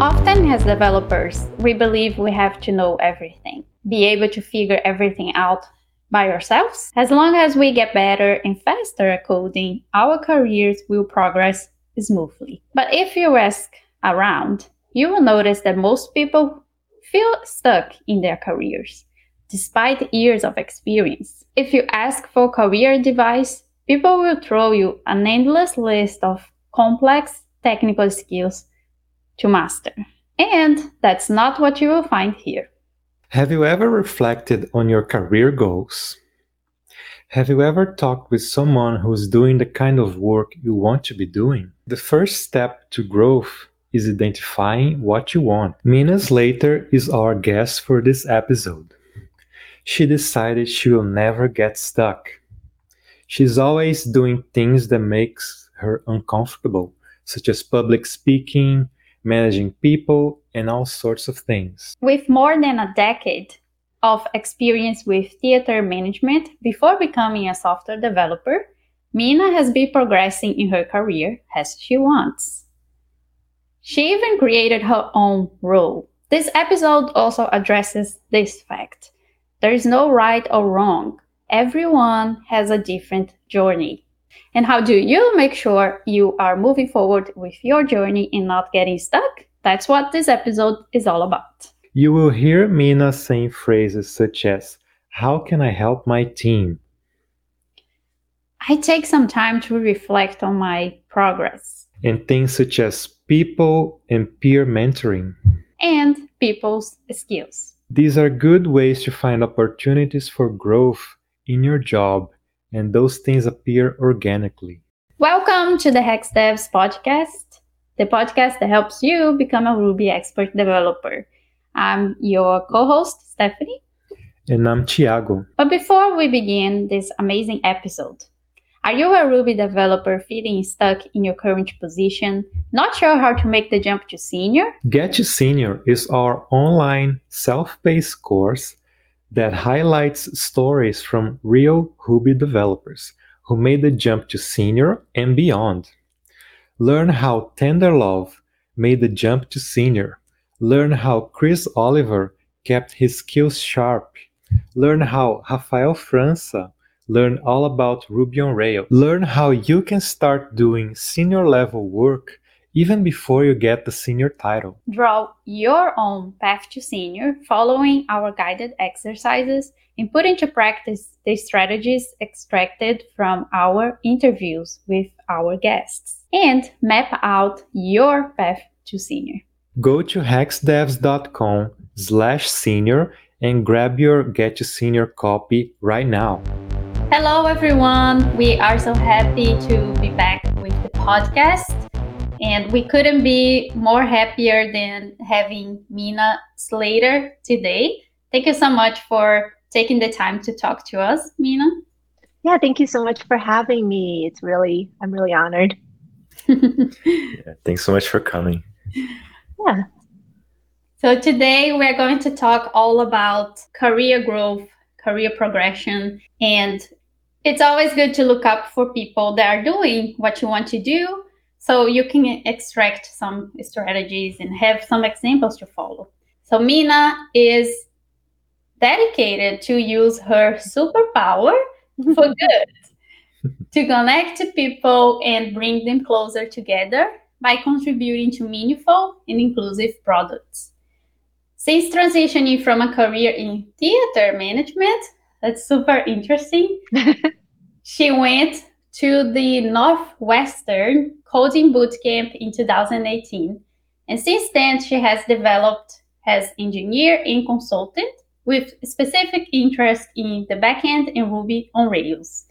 Often, as developers, we believe we have to know everything, be able to figure everything out by ourselves. As long as we get better and faster at coding, our careers will progress smoothly. But if you ask around, you will notice that most people feel stuck in their careers, despite years of experience. If you ask for career advice, people will throw you an endless list of complex technical skills to master. And that's not what you will find here. Have you ever reflected on your career goals? Have you ever talked with someone who's doing the kind of work you want to be doing? The first step to growth is identifying what you want. Mina Slater is our guest for this episode. She decided she will never get stuck. She's always doing things that makes her uncomfortable, such as public speaking, managing people, and all sorts of things. With more than a decade of experience with theater management before becoming a software developer, Mina has been progressing in her career as she wants. She even created her own role. This episode also addresses this fact. There is no right or wrong. Everyone has a different journey. And how do you make sure you are moving forward with your journey and not getting stuck? That's what this episode is all about. You will hear Mina saying phrases such as, How can I help my team? I take some time to reflect on my progress. And things such as people and peer mentoring. And people's skills. These are good ways to find opportunities for growth in your job and those things appear organically. Welcome to the Hex Devs podcast, the podcast that helps you become a Ruby expert developer. I'm your co host, Stephanie. And I'm Tiago. But before we begin this amazing episode, are you a Ruby developer feeling stuck in your current position, not sure how to make the jump to senior? Get to Senior is our online self paced course that highlights stories from real Ruby developers who made the jump to senior and beyond. Learn how Tenderlove made the jump to senior. Learn how Chris Oliver kept his skills sharp. Learn how Rafael França learned all about Ruby on Rails. Learn how you can start doing senior level work even before you get the senior title. Draw your own path to senior following our guided exercises and put into practice the strategies extracted from our interviews with our guests and map out your path to senior. Go to hexdevs.com slash senior and grab your Get to Senior copy right now. Hello, everyone. We are so happy to be back with the podcast. And we couldn't be more happier than having Mina Slater today. Thank you so much for taking the time to talk to us, Mina. Yeah, thank you so much for having me. It's really, I'm really honored. yeah, thanks so much for coming. Yeah. So today we're going to talk all about career growth, career progression, and it's always good to look up for people that are doing what you want to do so you can extract some strategies and have some examples to follow. So Mina is dedicated to use her superpower for good, to connect to people and bring them closer together by contributing to meaningful and inclusive products. Since transitioning from a career in theater management, that's super interesting. she went to the Northwestern Coding Bootcamp in 2018. And since then, she has developed as engineer and consultant with specific interest in the backend and Ruby on Rails.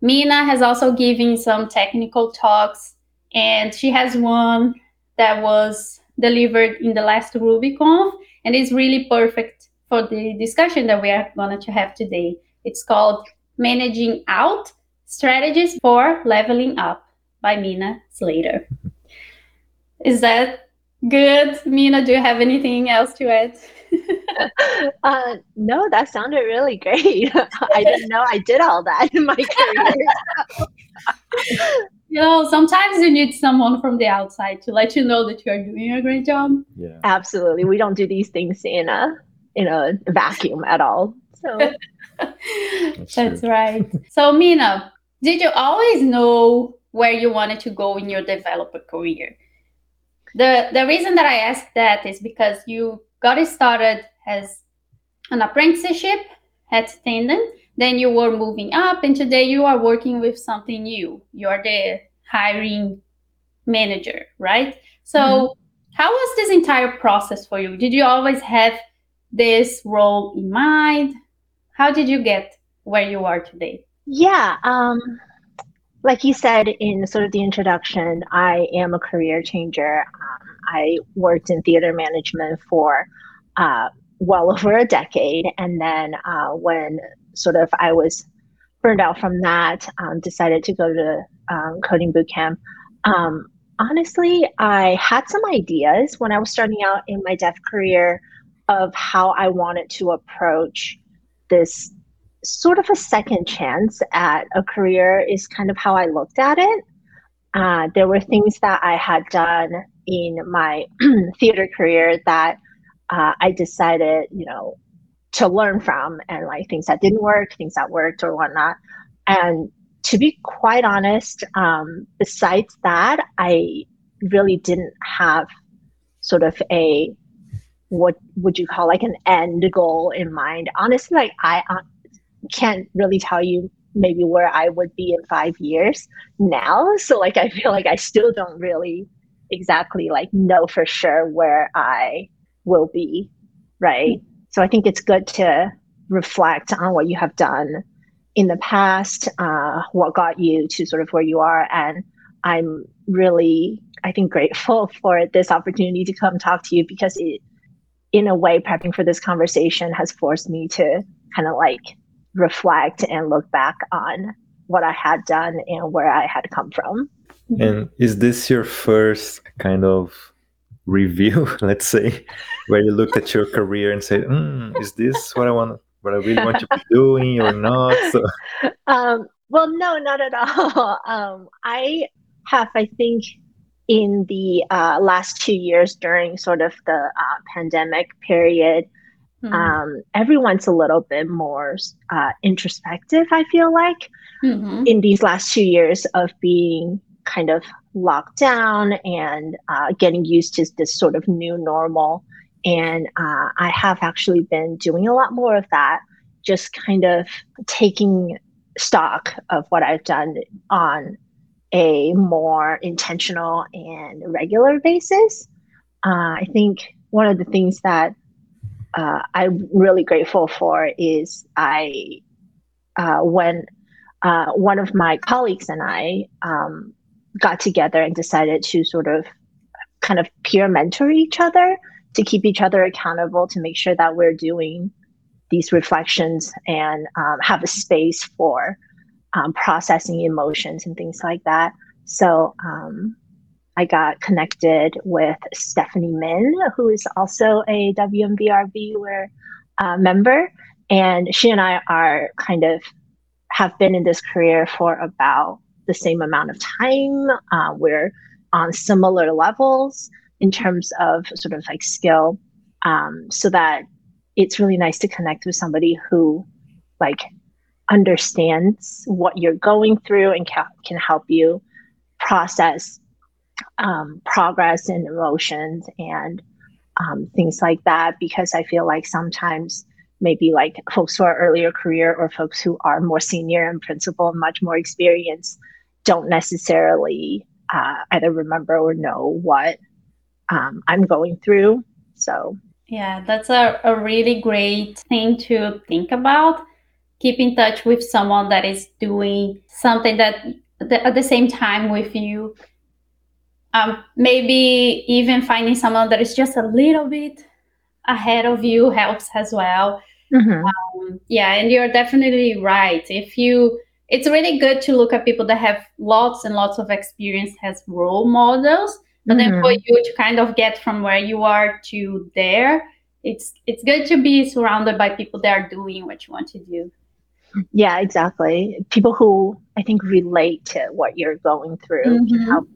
Mina has also given some technical talks, and she has one that was delivered in the last RubyConf, and is really perfect for the discussion that we are going to have today. It's called Managing Out Strategies for Leveling Up by Mina Slater. Is that good? Mina, do you have anything else to add? uh, no, that sounded really great. I didn't know I did all that in my career. you know, sometimes you need someone from the outside to let you know that you are doing a great job. Yeah. Absolutely. We don't do these things in a in a vacuum at all. So that's, that's right. So Mina, did you always know where you wanted to go in your developer career? The the reason that I asked that is because you got it started as an apprenticeship at Tandem then you were moving up and today you are working with something new. You're the hiring manager right? So mm-hmm. how was this entire process for you? Did you always have this role in mind? How did you get where you are today yeah um like you said in sort of the introduction i am a career changer um, i worked in theater management for uh, well over a decade and then uh, when sort of I was burned out from that, um, decided to go to um, coding bootcamp. Um, honestly, I had some ideas when I was starting out in my dev career of how I wanted to approach this sort of a second chance at a career is kind of how I looked at it. Uh, there were things that I had done in my theater career that uh, I decided, you know, to learn from and like things that didn't work, things that worked or whatnot. And to be quite honest, um, besides that, I really didn't have sort of a what would you call like an end goal in mind. Honestly, like I uh, can't really tell you maybe where I would be in five years now. So like I feel like I still don't really exactly like know for sure where I will be, right? So I think it's good to reflect on what you have done in the past, uh, what got you to sort of where you are. And I'm really, I think, grateful for this opportunity to come talk to you because it, in a way, prepping for this conversation has forced me to kind of like reflect and look back on what I had done and where I had come from. And is this your first kind of review, let's say, where you looked at your career and said, mm, "Is this what I want? What I really want to be doing, or not?" So, um, well, no, not at all. Um, I have, I think, in the uh, last two years during sort of the uh, pandemic period, mm-hmm. um, everyone's a little bit more uh, introspective. I feel like mm-hmm. in these last two years of being kind of locked down and uh, getting used to this sort of new normal. And uh, I have actually been doing a lot more of that, just kind of taking stock of what I've done on a more intentional and regular basis. Uh, I think one of the things that uh, I'm really grateful for is I, uh, when uh, one of my colleagues and I um, got together and decided to sort of kind of peer mentor each other to keep each other accountable to make sure that we're doing these reflections and um, have a space for um, processing emotions and things like that. So um, I got connected with Stephanie Min, who is also a WMVR Where uh, member, and she and I are kind of have been in this career for about the same amount of time. Uh, we're on similar levels in terms of sort of like skill, um, so that it's really nice to connect with somebody who like understands what you're going through and ca- can help you process um, progress and emotions and um, things like that. Because I feel like sometimes maybe like folks who are earlier career or folks who are more senior and principal and much more experienced don't necessarily uh, either remember or know what um, I'm going through. So, yeah, that's a, a really great thing to think about. Keep in touch with someone that is doing something that at the same time with you. Um, maybe even finding someone that is just a little bit ahead of you helps as well. Mm-hmm. Um, yeah, and you're definitely right. If you it's really good to look at people that have lots and lots of experience as role models but mm-hmm. then for you to kind of get from where you are to there it's it's good to be surrounded by people that are doing what you want to do Yeah, exactly. People who I think relate to what you're going through mm-hmm. can help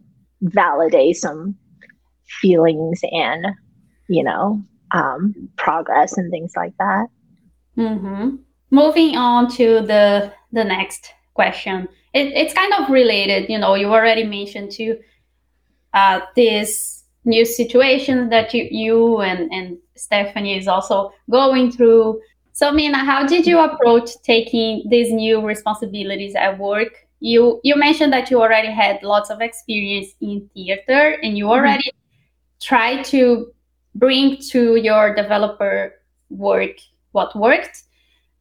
validate some feelings and, you know, um, progress and things like that. Mm-hmm. Moving on to the the next question, it, it's kind of related. You know, you already mentioned to uh, this new situation that you you and and Stephanie is also going through. So, Mina, how did you approach taking these new responsibilities at work? You you mentioned that you already had lots of experience in theater, and you mm-hmm. already mm-hmm. tried to bring to your developer work what worked.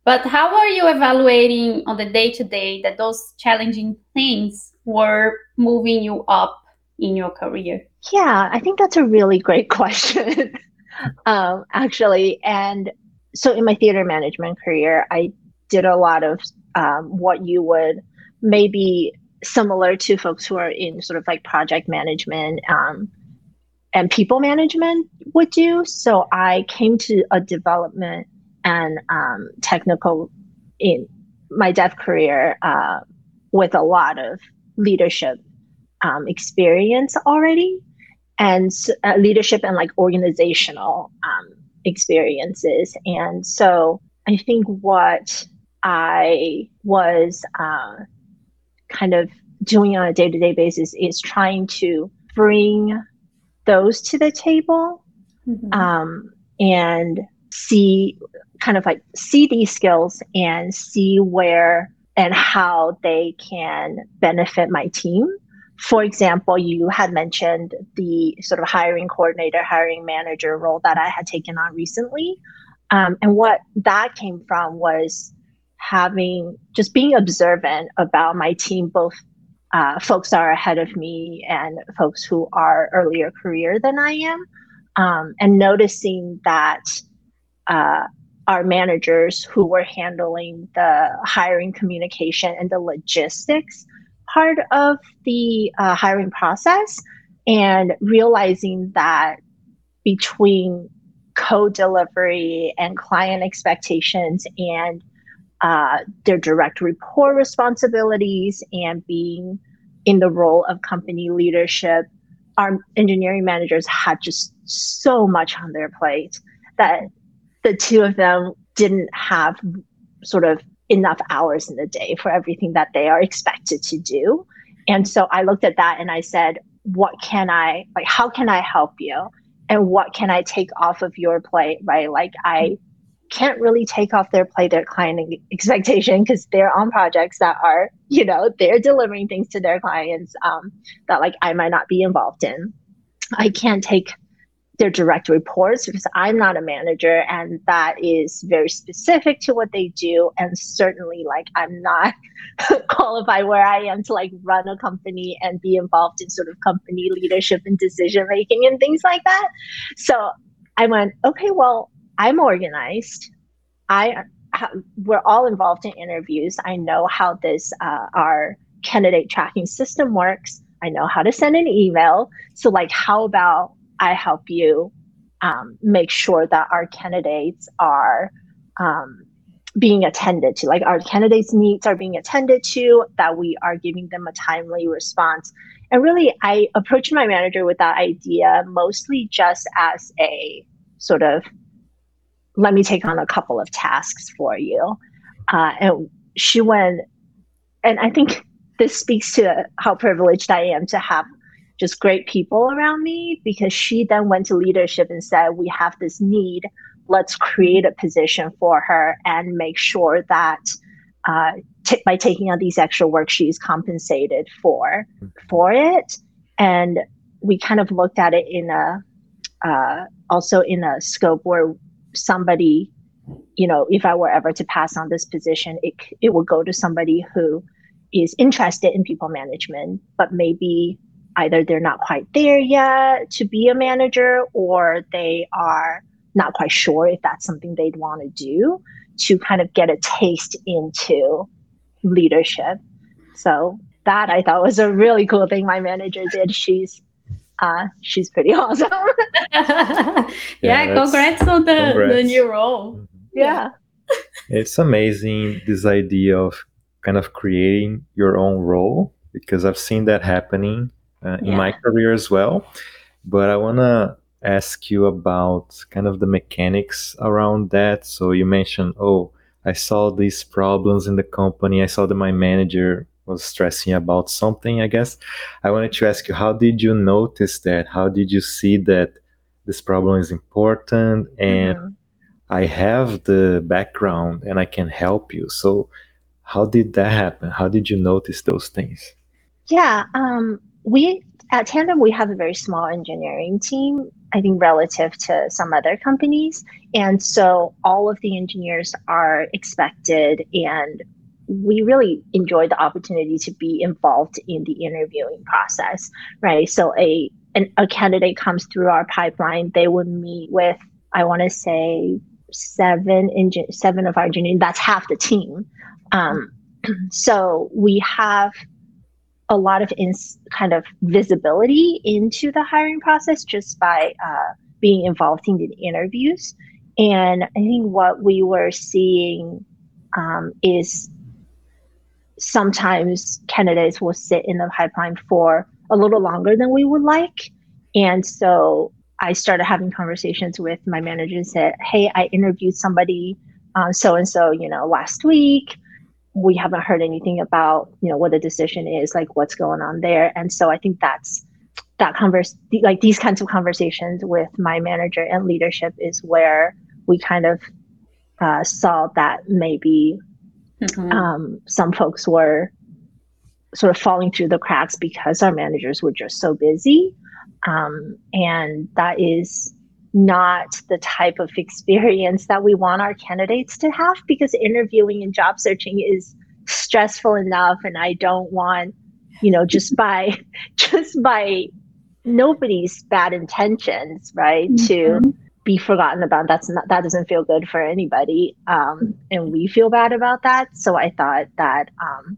But how are you evaluating on the day to day that those challenging things were moving you up in your career? Yeah, I think that's a really great question, um, actually. And so in my theater management career, I did a lot of um, what you would maybe similar to folks who are in sort of like project management um, and people management would do. So I came to a development and um, technical in my dev career uh, with a lot of leadership um, experience already and uh, leadership and like organizational um, experiences. And so I think what I was uh, kind of doing on a day to day basis is trying to bring those to the table mm-hmm. um, and see kind of like see these skills and see where and how they can benefit my team. For example, you had mentioned the sort of hiring coordinator, hiring manager role that I had taken on recently. Um, and what that came from was having just being observant about my team, both uh, folks are ahead of me and folks who are earlier career than I am, um, and noticing that uh, our managers who were handling the hiring communication and the logistics part of the uh, hiring process, and realizing that between code delivery and client expectations and uh, their direct report responsibilities and being in the role of company leadership, our engineering managers had just so much on their plate that the two of them didn't have sort of enough hours in the day for everything that they are expected to do. And so I looked at that and I said, what can I, like, how can I help you? And what can I take off of your plate, right? Like, I can't really take off their plate their client expectation because they're on projects that are you know they're delivering things to their clients um, that like i might not be involved in. I can't take their direct reports because i'm not a manager and that is very specific to what they do and certainly like i'm not qualified where i am to like run a company and be involved in sort of company leadership and decision making and things like that. So i went okay well I'm organized. I we're all involved in interviews. I know how this uh, our candidate tracking system works. I know how to send an email. So, like, how about I help you um, make sure that our candidates are um, being attended to, like our candidates' needs are being attended to, that we are giving them a timely response. And really, I approached my manager with that idea mostly just as a sort of let me take on a couple of tasks for you. Uh, and she went, and I think this speaks to how privileged I am to have just great people around me because she then went to leadership and said, We have this need. Let's create a position for her and make sure that uh, t- by taking on these extra work, she's compensated for for it. And we kind of looked at it in a uh, also in a scope where somebody you know if i were ever to pass on this position it it would go to somebody who is interested in people management but maybe either they're not quite there yet to be a manager or they are not quite sure if that's something they'd want to do to kind of get a taste into leadership. So that i thought was a really cool thing my manager did. She's uh, she's pretty awesome. yeah, yeah congrats on the, congrats. the new role. Yeah. It's amazing this idea of kind of creating your own role because I've seen that happening uh, in yeah. my career as well. But I want to ask you about kind of the mechanics around that. So you mentioned, oh, I saw these problems in the company. I saw that my manager was stressing about something, I guess. I wanted to ask you, how did you notice that? How did you see that this problem is important and mm-hmm. I have the background and I can help you? So, how did that happen? How did you notice those things? Yeah, um, we at Tandem we have a very small engineering team. I think relative to some other companies, and so all of the engineers are expected and we really enjoy the opportunity to be involved in the interviewing process, right? So a an, a candidate comes through our pipeline, they would meet with I want to say seven engine seven of our engineers. That's half the team. Um, so we have a lot of ins- kind of visibility into the hiring process just by uh, being involved in the interviews. And I think what we were seeing um, is sometimes candidates will sit in the pipeline for a little longer than we would like. And so I started having conversations with my manager and said, Hey, I interviewed somebody so and so, you know, last week. We haven't heard anything about, you know, what the decision is, like what's going on there. And so I think that's that converse like these kinds of conversations with my manager and leadership is where we kind of uh, saw that maybe Mm-hmm. Um, some folks were sort of falling through the cracks because our managers were just so busy. Um, and that is not the type of experience that we want our candidates to have because interviewing and job searching is stressful enough and i don't want you know just by just by nobody's bad intentions right mm-hmm. to be forgotten about. That's not that doesn't feel good for anybody, um, and we feel bad about that. So I thought that um,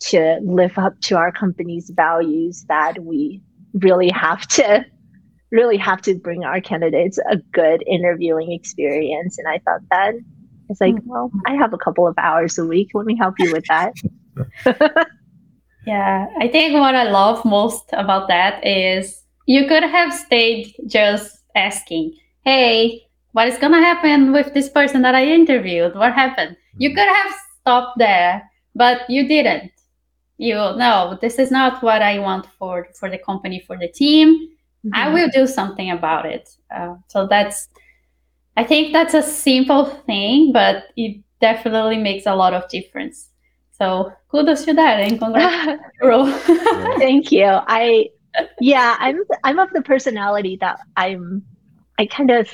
to live up to our company's values, that we really have to really have to bring our candidates a good interviewing experience. And I thought that it's like, mm-hmm. well, I have a couple of hours a week. Let me help you with that. yeah, I think what I love most about that is you could have stayed just asking hey, what is going to happen with this person that I interviewed? What happened? You mm-hmm. could have stopped there, but you didn't. You no, this is not what I want for for the company for the team. Mm-hmm. I will do something about it. Uh, so that's, I think that's a simple thing, but it definitely makes a lot of difference. So kudos to that and congrats. Thank you. I yeah, I'm I'm of the personality that I'm I kind of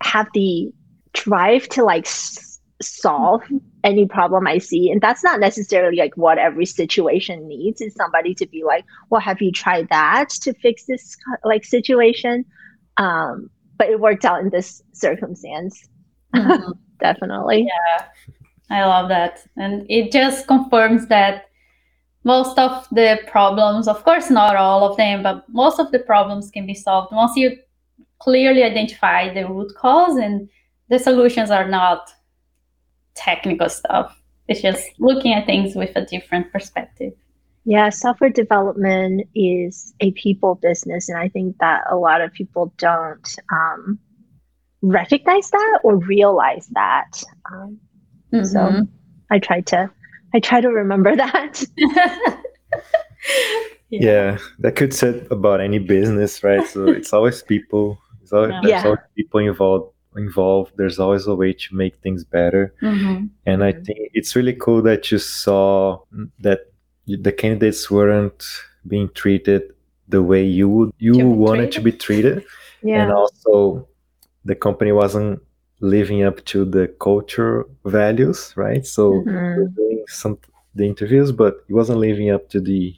have the drive to like s- solve any problem I see. And that's not necessarily like what every situation needs is somebody to be like, well, have you tried that to fix this like situation? Um, but it worked out in this circumstance. Mm-hmm. Definitely. Yeah. I love that. And it just confirms that most of the problems, of course, not all of them, but most of the problems can be solved once you clearly identify the root cause and the solutions are not technical stuff it's just looking at things with a different perspective yeah software development is a people business and i think that a lot of people don't um, recognize that or realize that um, mm-hmm. so i try to i try to remember that yeah. yeah. that could say about any business right so it's always people so yeah. there's always people involved involved. There's always a way to make things better. Mm-hmm. And I think it's really cool that you saw that the candidates weren't being treated the way you would you to wanted to be treated. Yeah. And also the company wasn't living up to the culture values, right? So mm-hmm. doing some the interviews, but it wasn't living up to the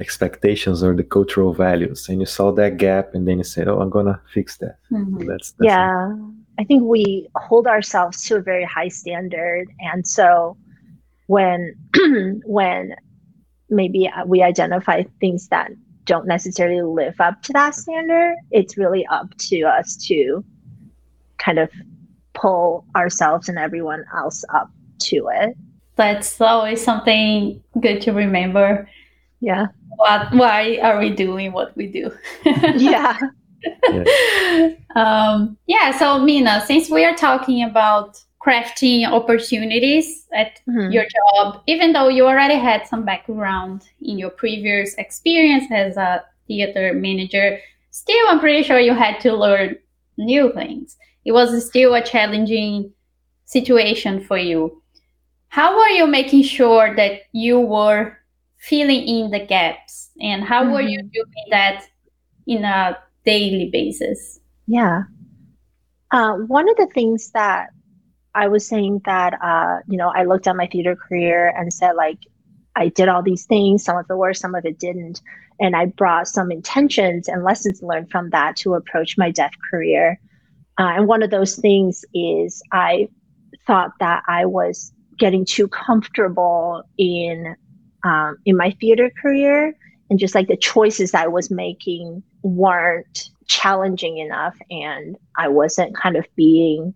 expectations or the cultural values and you saw that gap and then you said oh i'm gonna fix that mm-hmm. that's, that's, yeah it. i think we hold ourselves to a very high standard and so when when maybe we identify things that don't necessarily live up to that standard it's really up to us to kind of pull ourselves and everyone else up to it. That's always something good to remember. Yeah. What why are we doing what we do? yeah. yeah. Um, yeah, so Mina, since we are talking about crafting opportunities at mm-hmm. your job, even though you already had some background in your previous experience as a theater manager, still, I'm pretty sure you had to learn new things. It was still a challenging situation for you. How were you making sure that you were filling in the gaps? And how mm-hmm. were you mm-hmm. doing that in a daily basis? Yeah. Uh, one of the things that I was saying that, uh, you know, I looked at my theater career and said, like, I did all these things. Some of it worked, some of it didn't. And I brought some intentions and lessons learned from that to approach my dev career. Uh, and one of those things is I thought that I was getting too comfortable in um, in my theater career, and just like the choices I was making weren't challenging enough, and I wasn't kind of being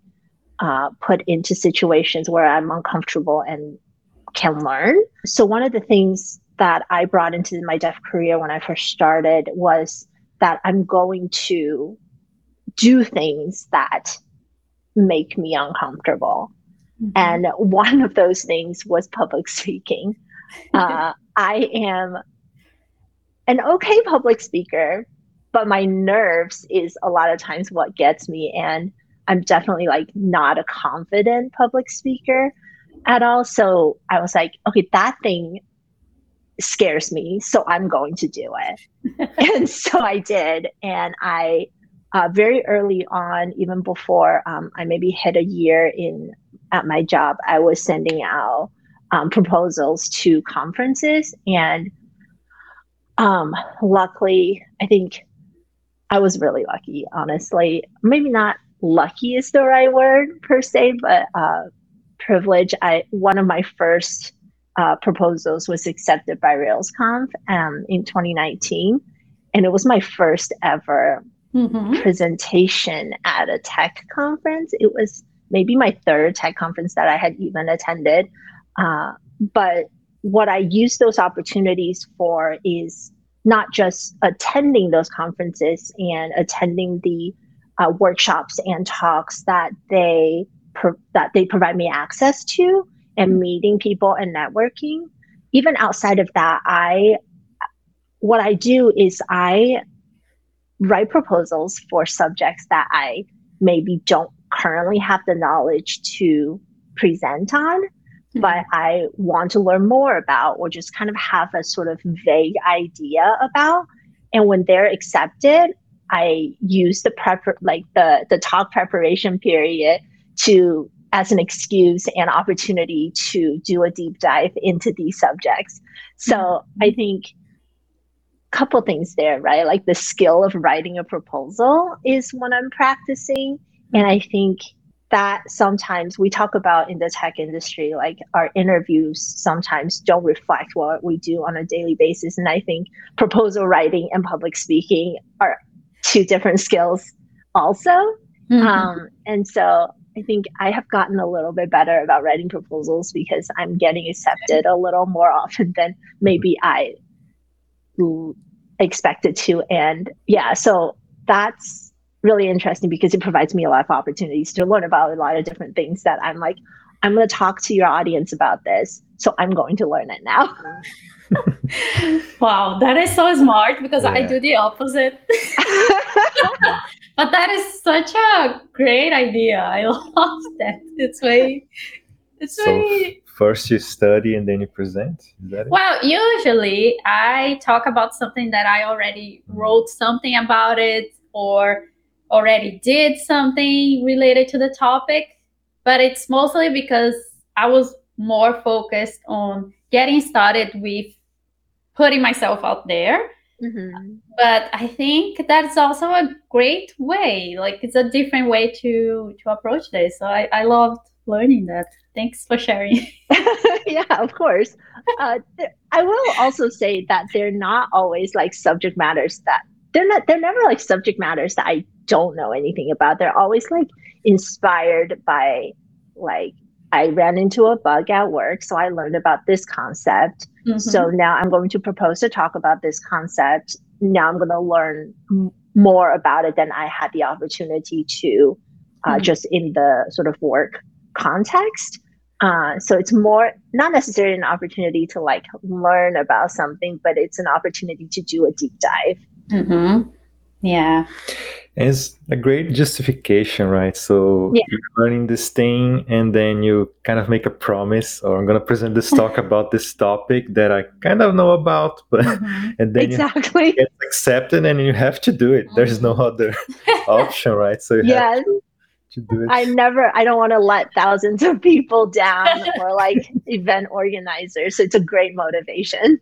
uh, put into situations where I'm uncomfortable and can learn. So, one of the things that I brought into my dev career when I first started was that I'm going to do things that make me uncomfortable. Mm-hmm. And one of those things was public speaking. Uh, I am an okay public speaker, but my nerves is a lot of times what gets me. And I'm definitely like not a confident public speaker at all. So I was like, okay, that thing scares me. So I'm going to do it. and so I did. And I, uh, very early on, even before um, I maybe hit a year in at my job, I was sending out um, proposals to conferences. And um, luckily, I think I was really lucky, honestly. Maybe not lucky is the right word per se, but uh, privilege. I one of my first uh, proposals was accepted by RailsConf um, in 2019, and it was my first ever mm-hmm. presentation at a tech conference. It was maybe my third tech conference that I had even attended, uh, but what I use those opportunities for is not just attending those conferences and attending the uh, workshops and talks that they pro- that they provide me access to and meeting people and networking. Even outside of that i what i do is i write proposals for subjects that i maybe don't currently have the knowledge to present on mm-hmm. but i want to learn more about or just kind of have a sort of vague idea about and when they're accepted I use the prep like the the talk preparation period to as an excuse and opportunity to do a deep dive into these subjects. So mm-hmm. I think a couple things there, right? Like the skill of writing a proposal is what I'm practicing. And I think that sometimes we talk about in the tech industry, like our interviews sometimes don't reflect what we do on a daily basis. And I think proposal writing and public speaking are two different skills also. Mm-hmm. Um, and so I think I have gotten a little bit better about writing proposals because I'm getting accepted a little more often than maybe I expected to. And yeah, so that's really interesting because it provides me a lot of opportunities to learn about a lot of different things that I'm like, I'm going to talk to your audience about this. So I'm going to learn it now. wow, that is so smart because yeah. I do the opposite. but that is such a great idea. I love that. It's way it's so way first you study and then you present is that it? well usually i talk about something that i already wrote something about it or already did something related to the topic but it's mostly because i was more focused on getting started with putting myself out there. Mm-hmm. But I think that's also a great way. Like it's a different way to to approach this. So I, I loved learning that. Thanks for sharing. yeah, of course. Uh, th- I will also say that they're not always like subject matters that they're not. They're never like subject matters that I don't know anything about. They're always like inspired by like I ran into a bug at work, so I learned about this concept. Mm-hmm. So now I'm going to propose to talk about this concept. Now I'm going to learn m- more about it than I had the opportunity to uh, mm-hmm. just in the sort of work context. Uh, so it's more not necessarily an opportunity to like learn about something, but it's an opportunity to do a deep dive. Mm-hmm. Yeah. It's a great justification, right? So yeah. you're learning this thing and then you kind of make a promise or I'm going to present this talk about this topic that I kind of know about, but mm-hmm. and then exactly. you accepted and you have to do it. There's no other option, right? So you yes. have to do it. I never, I don't want to let thousands of people down or like event organizers. So it's a great motivation.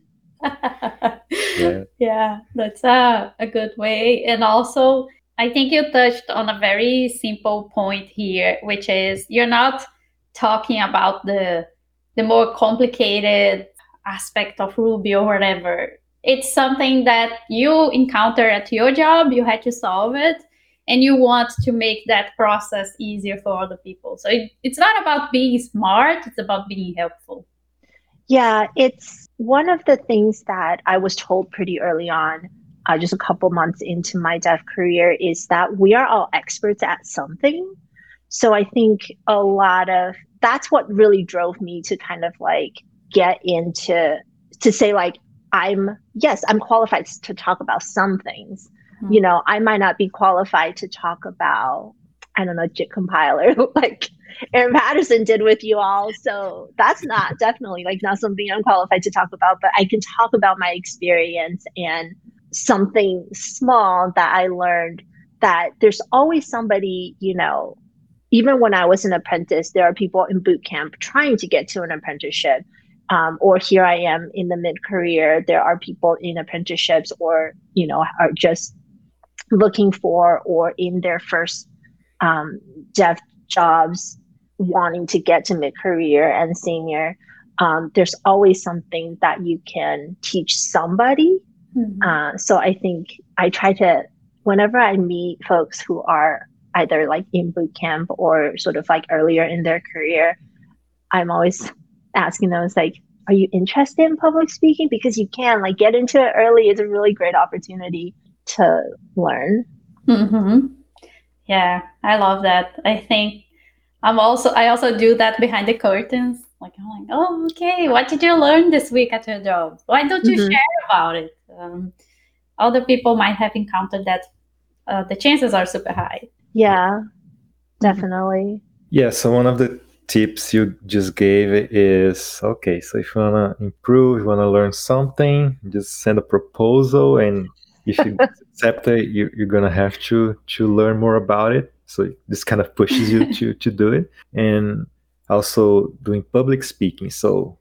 yeah. yeah, that's a, a good way. And also, I think you touched on a very simple point here, which is you're not talking about the the more complicated aspect of Ruby or whatever. It's something that you encounter at your job, you had to solve it, and you want to make that process easier for other people. So it, it's not about being smart, it's about being helpful. Yeah, it's one of the things that I was told pretty early on, uh, just a couple months into my dev career, is that we are all experts at something. So I think a lot of that's what really drove me to kind of like get into to say like I'm yes, I'm qualified to talk about some things, Mm-hmm. You know, I might not be qualified to talk about, I don't know, JIT compiler like Aaron Patterson did with you all. So that's not definitely like not something I'm qualified to talk about, but I can talk about my experience and something small that I learned that there's always somebody, you know, even when I was an apprentice, there are people in boot camp trying to get to an apprenticeship. Um, or here I am in the mid career. There are people in apprenticeships or, you know, are just looking for or in their first um, dev jobs wanting to get to mid-career and senior um, there's always something that you can teach somebody mm-hmm. uh, so i think i try to whenever i meet folks who are either like in boot camp or sort of like earlier in their career i'm always asking them like are you interested in public speaking because you can like get into it early is a really great opportunity to learn. Mm-hmm. Yeah, I love that. I think I'm also I also do that behind the curtains. Like I'm like, oh, okay, what did you learn this week at your job? Why don't you mm-hmm. share about it? Um, other people might have encountered that. Uh, the chances are super high. Yeah, definitely. Yeah. So one of the tips you just gave is okay. So if you wanna improve, you wanna learn something, just send a proposal and if you accept it, you, you're gonna have to to learn more about it. So this kind of pushes you to to do it, and also doing public speaking. So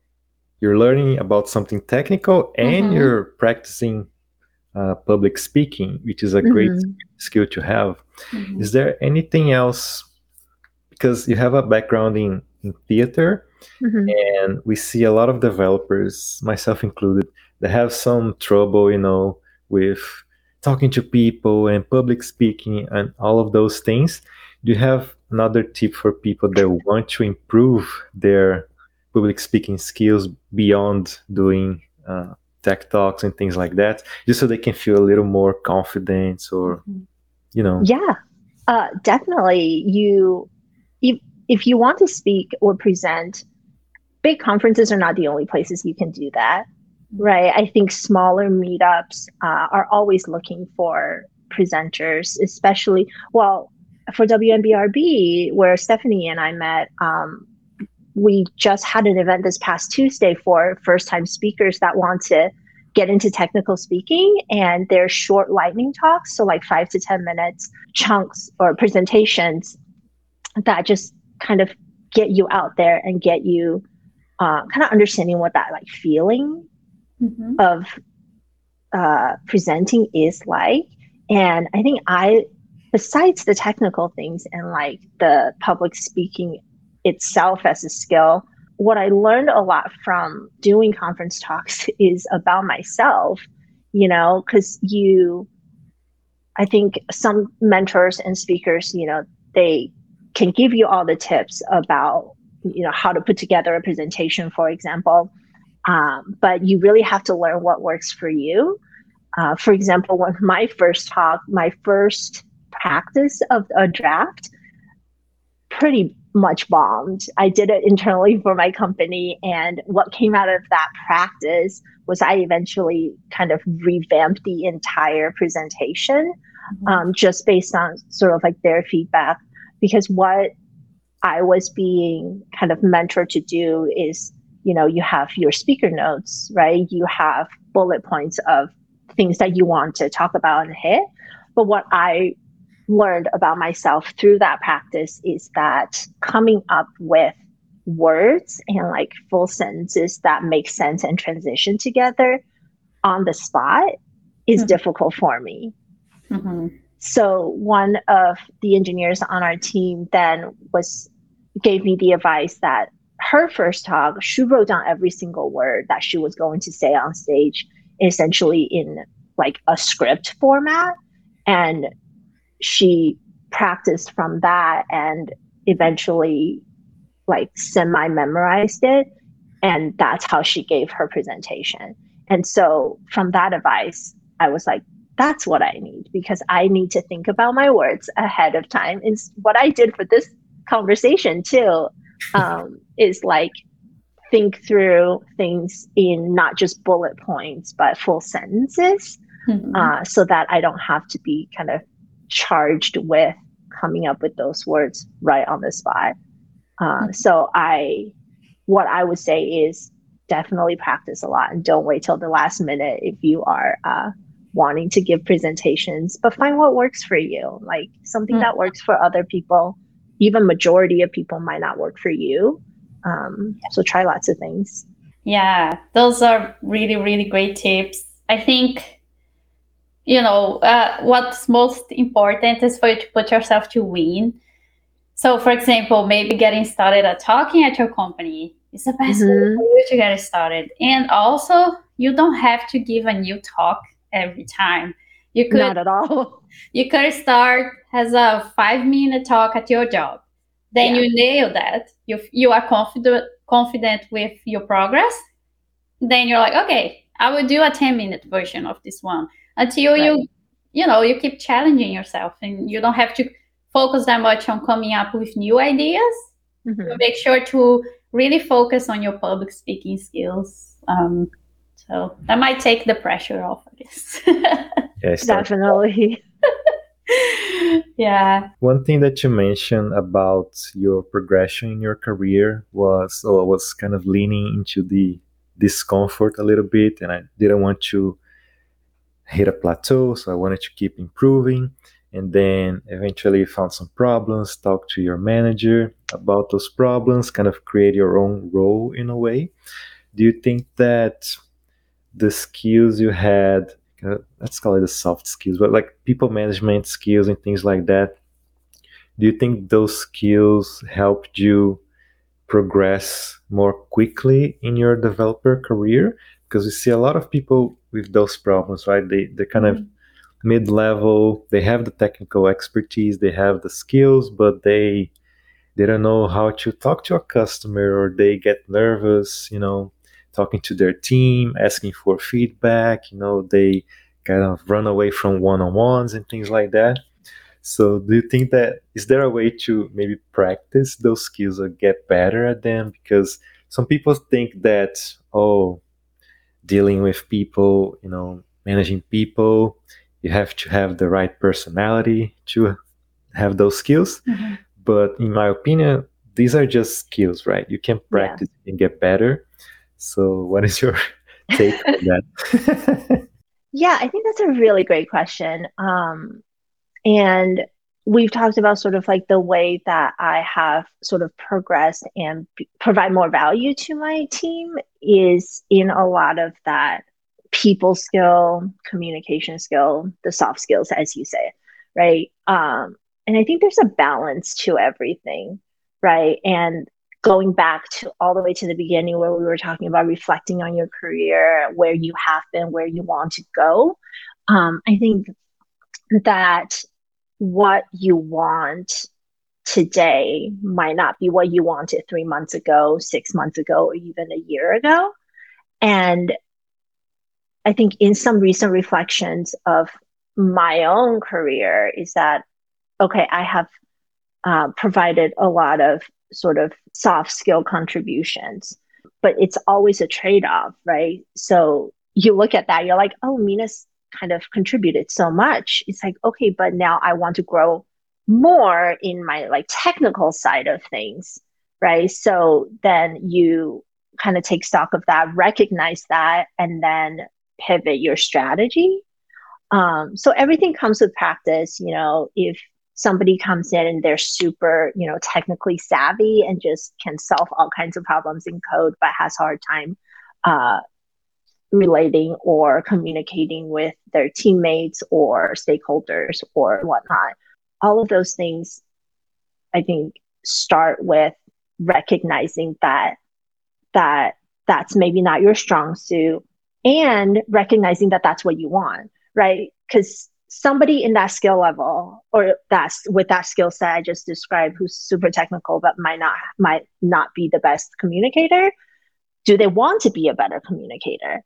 you're learning about something technical and mm-hmm. you're practicing uh, public speaking, which is a mm-hmm. great skill to have. Mm-hmm. Is there anything else? Because you have a background in, in theater, mm-hmm. and we see a lot of developers, myself included, that have some trouble, you know, with talking to people and public speaking and all of those things. Do you have another tip for people that want to improve their public speaking skills beyond doing uh, tech talks and things like that, just so they can feel a little more confidence or, mm-hmm. you know? Yeah, uh, definitely. You, if, if you want to speak or present, big conferences are not the only places you can do that right? I think smaller meetups uh, are always looking for presenters, especially, well, for WNB.rb, where Stephanie and I met, um, we just had an event this past Tuesday for first time speakers that want to get into technical speaking and they're short lightning talks so like five to ten minutes chunks or presentations that just kind of get you out there and get you uh, kind of understanding what that like feeling mm-hmm. of uh, presenting is like. And I think I, besides the technical things and like the public speaking itself as a skill, what I learned a lot from doing conference talks is about myself, you know, because you, I think some mentors and speakers, you know, they can give you all the tips about, you know, how to put together a presentation, for example. Um, but you really have to learn what works for you. Uh, for example, when my first talk, my first practice of a draft, pretty much bombed. I did it internally for my company. And what came out of that practice was I eventually kind of revamped the entire presentation mm-hmm. um, just based on sort of like their feedback. Because what I was being kind of mentored to do is, you know, you have your speaker notes, right? You have bullet points of things that you want to talk about and hit. But what I learned about myself through that practice is that coming up with words and like full sentences that make sense and transition together on the spot is mm-hmm. difficult for me. Mm-hmm. So one of the engineers on our team then was gave me the advice that her first talk, she wrote down every single word that she was going to say on stage, essentially in like a script format. And she practiced from that and eventually like semi memorized it and that's how she gave her presentation and so from that advice i was like that's what i need because i need to think about my words ahead of time is what i did for this conversation too um, is like think through things in not just bullet points but full sentences mm-hmm. uh, so that i don't have to be kind of charged with coming up with those words right on the spot. Uh. So I, what I would say is definitely practice a lot and don't wait till the last minute if you are uh, wanting to give presentations. But find what works for you, like something mm-hmm. that works for other people. Even majority of people might not work for you. Um, so try lots of things. Yeah, those are really really great tips. I think you know, uh, what's most important is for you to put yourself to win. So, for example, maybe getting started at talking at your company is the best mm-hmm. way for you to get started. And also, you don't have to give a new talk every time. You could not at all. You could start as a five minute talk at your job. Then yeah. you nail that. You you are confident confident with your progress. Then you're like, okay, I will do a 10 minute version of this one until right. you you know you keep challenging yourself and you don't have to focus that much on coming up with new ideas. Mm-hmm. make sure to really focus on your public speaking skills. Um, so that might take the pressure off i guess. Yes definitely. Yeah. One thing that you mentioned about your progression in your career was I was kind of leaning into the discomfort a little bit and i didn't want to hit a plateau, so I wanted to keep improving. And then eventually found some problems, talk to your manager about those problems, kind of create your own role in a way. Do you think that the skills you had, let's call it the soft skills, but like people management skills and things like that, do you think those skills helped you progress more quickly in your developer career? Because we see a lot of people with those problems, right? They they're kind mm-hmm. of mid level. They have the technical expertise, they have the skills, but they they don't know how to talk to a customer, or they get nervous, you know, talking to their team, asking for feedback. You know, they kind of run away from one on ones and things like that. So, do you think that is there a way to maybe practice those skills or get better at them? Because some people think that, oh, dealing with people, you know, managing people. You have to have the right personality to have those skills. Mm-hmm. But in my opinion, these are just skills, right? You can practice yeah. and get better. So, what is your take on that? yeah, I think that's a really great question. Um, and we've talked about sort of like the way that I have sort of progressed and provide more value to my team is in a lot of that people skill, communication skill, the soft skills, as you say, right? Um, and I think there's a balance to everything, right? And going back to all the way to the beginning where we were talking about reflecting on your career, where you have been, where you want to go. Um, I think that what you want today might not be what you wanted three months ago, six months ago, or even a year ago. And I think in some recent reflections of my own career is that, okay, I have uh, provided a lot of sort of soft skill contributions, but it's always a trade off, right? So you look at that, you're like, oh, Mina's kind of contributed so much. It's like, okay, but now I want to grow more in my like technical side of things, right? So then you kind of take stock of that, recognize that, and then pivot your strategy. Um, so everything comes with practice. You know, if somebody comes in and they're super, you know, technically savvy and just can solve all kinds of problems in code, but has hard time uh, relating or communicating with their teammates or stakeholders or whatnot. All of those things, I think, start with recognizing that that that's maybe not your strong suit and recognizing that that's what you want, right? Because somebody in that skill level or that's with that skill set I just described who's super technical but might not might not be the best communicator, do they want to be a better communicator?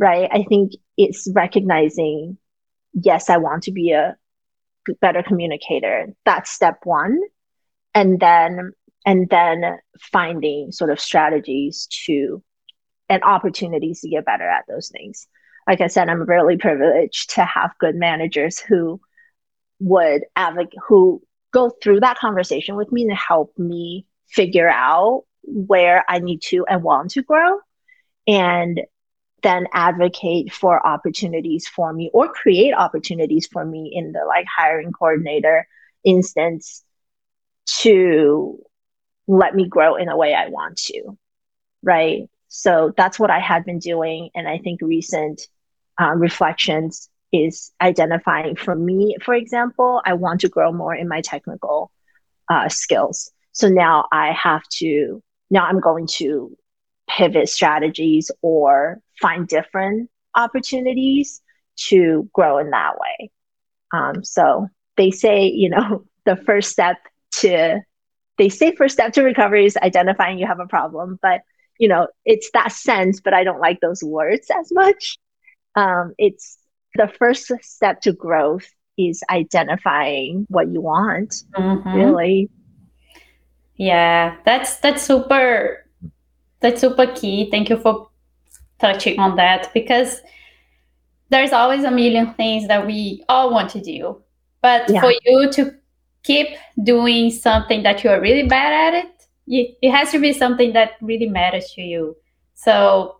Right? I think it's recognizing, yes, I want to be a better communicator. That's step one. And then, and then finding sort of strategies to and opportunities to get better at those things. Like I said, I'm really privileged to have good managers who would advocate, who go through that conversation with me and help me figure out where I need to and want to grow. And then advocate for opportunities for me or create opportunities for me in the like hiring coordinator instance to let me grow in a way I want to. Right. So that's what I had been doing. And I think recent um, reflections is identifying for me, for example, I want to grow more in my technical uh, skills. So now I have to, now I'm going to pivot strategies or find different opportunities to grow in that way. Um, so they say, you know, the first step to they say first step to recovery is identifying you have a problem, but you know, it's that sense, but I don't like those words as much. Um, it's the first step to growth is identifying what you want, mm-hmm. really. Yeah, that's that's super that's super key. Thank you for touching on that because there's always a million things that we all want to do. But yeah. for you to keep doing something that you are really bad at it, it has to be something that really matters to you. So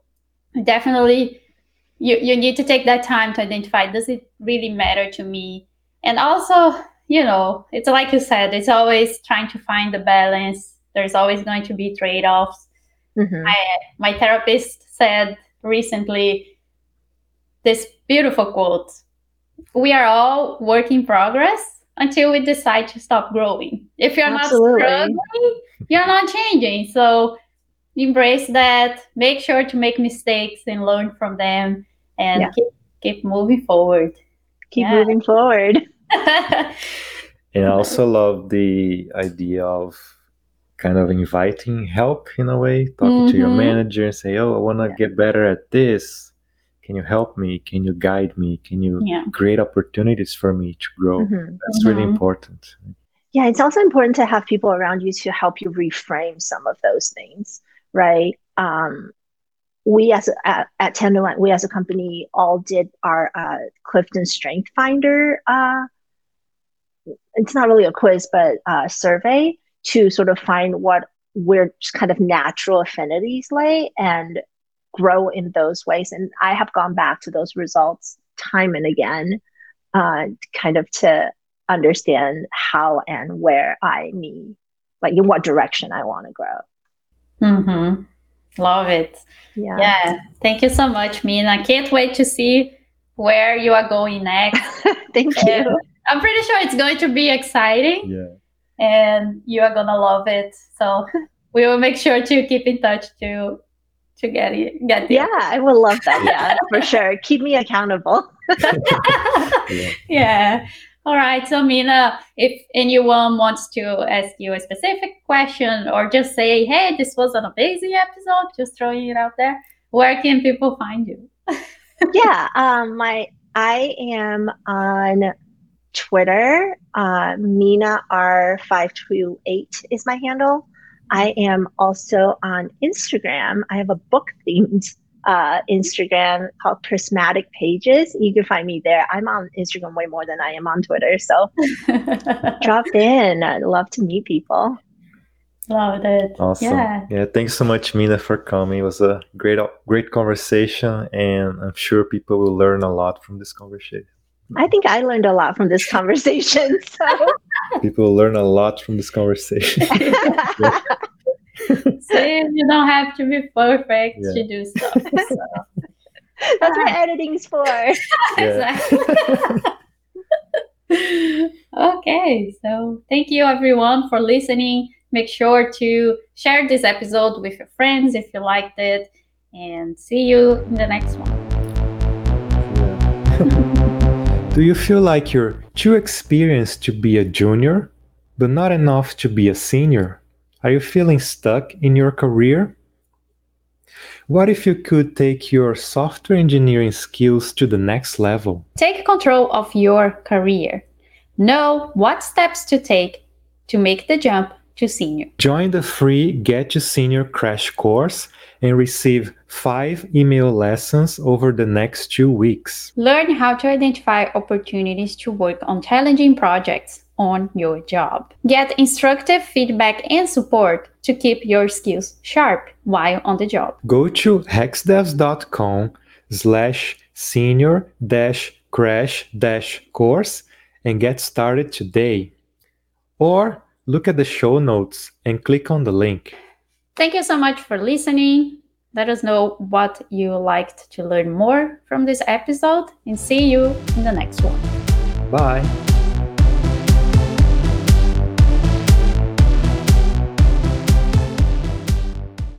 definitely you, you need to take that time to identify does it really matter to me? And also, you know, it's like you said, it's always trying to find the balance. There's always going to be trade-offs Mm-hmm. I, my therapist said recently this beautiful quote We are all work in progress until we decide to stop growing. If you're Absolutely. not struggling, you're not changing. So embrace that, make sure to make mistakes and learn from them and yeah. keep, keep moving forward. Keep yeah. moving forward. and I also love the idea of kind of inviting help in a way, talking mm-hmm. to your mm-hmm. manager and say, "Oh, I want to yeah. get better at this. Can you help me? Can you guide me? Can you yeah. create opportunities for me to grow?" Mm-hmm. That's mm-hmm. really important. Yeah, it's also important to have people around you to help you reframe some of those things, right? Um, we as a, at, at Tenderloin, we as a company all did our uh, Clifton Strength Finder. Uh, it's not really a quiz, but uh, survey to sort of find what where kind of natural affinities lay and grow in those ways. And I have gone back to those results time and again, uh, kind of to understand how and where I need, like in what direction I want to grow. Mm-hmm. Love it. Yeah. yeah. Thank you so much, Mina. Can't wait to see where you are going next. Thank you. I'm pretty sure it's going to be exciting. Yeah and you are gonna love it. So we will make sure to keep in touch to to get it. Get the yeah, I would love that. Yeah, for sure. Keep me accountable. yeah. yeah. All right. So, Mina, if anyone wants to ask you a specific question or just say, hey, this was an amazing episode, just throwing it out there, where can people find you? yeah. Um, my I am on Twitter. Uh, Mina R528 is my handle. I am also on Instagram. I have a book themed uh, Instagram called Prismatic Pages. You can find me there. I'm on Instagram way more than I am on Twitter. So drop in. I'd love to meet people. Loved it. Awesome. Yeah. yeah. Thanks so much, Mina, for coming. It was a great, great conversation, and I'm sure people will learn a lot from this conversation. I think I learned a lot from this conversation. So people learn a lot from this conversation. See, you don't have to be perfect yeah. to do stuff. So. That's what editing's for. exactly. okay, so thank you everyone for listening. Make sure to share this episode with your friends if you liked it, and see you in the next one. Do you feel like you're too experienced to be a junior, but not enough to be a senior? Are you feeling stuck in your career? What if you could take your software engineering skills to the next level? Take control of your career. Know what steps to take to make the jump to senior. Join the free Get to Senior crash course and receive five email lessons over the next two weeks. Learn how to identify opportunities to work on challenging projects on your job. Get instructive feedback and support to keep your skills sharp while on the job. Go to hexdevs.com slash senior dash crash dash course and get started today. Or look at the show notes and click on the link. Thank you so much for listening. Let us know what you liked to learn more from this episode and see you in the next one. Bye.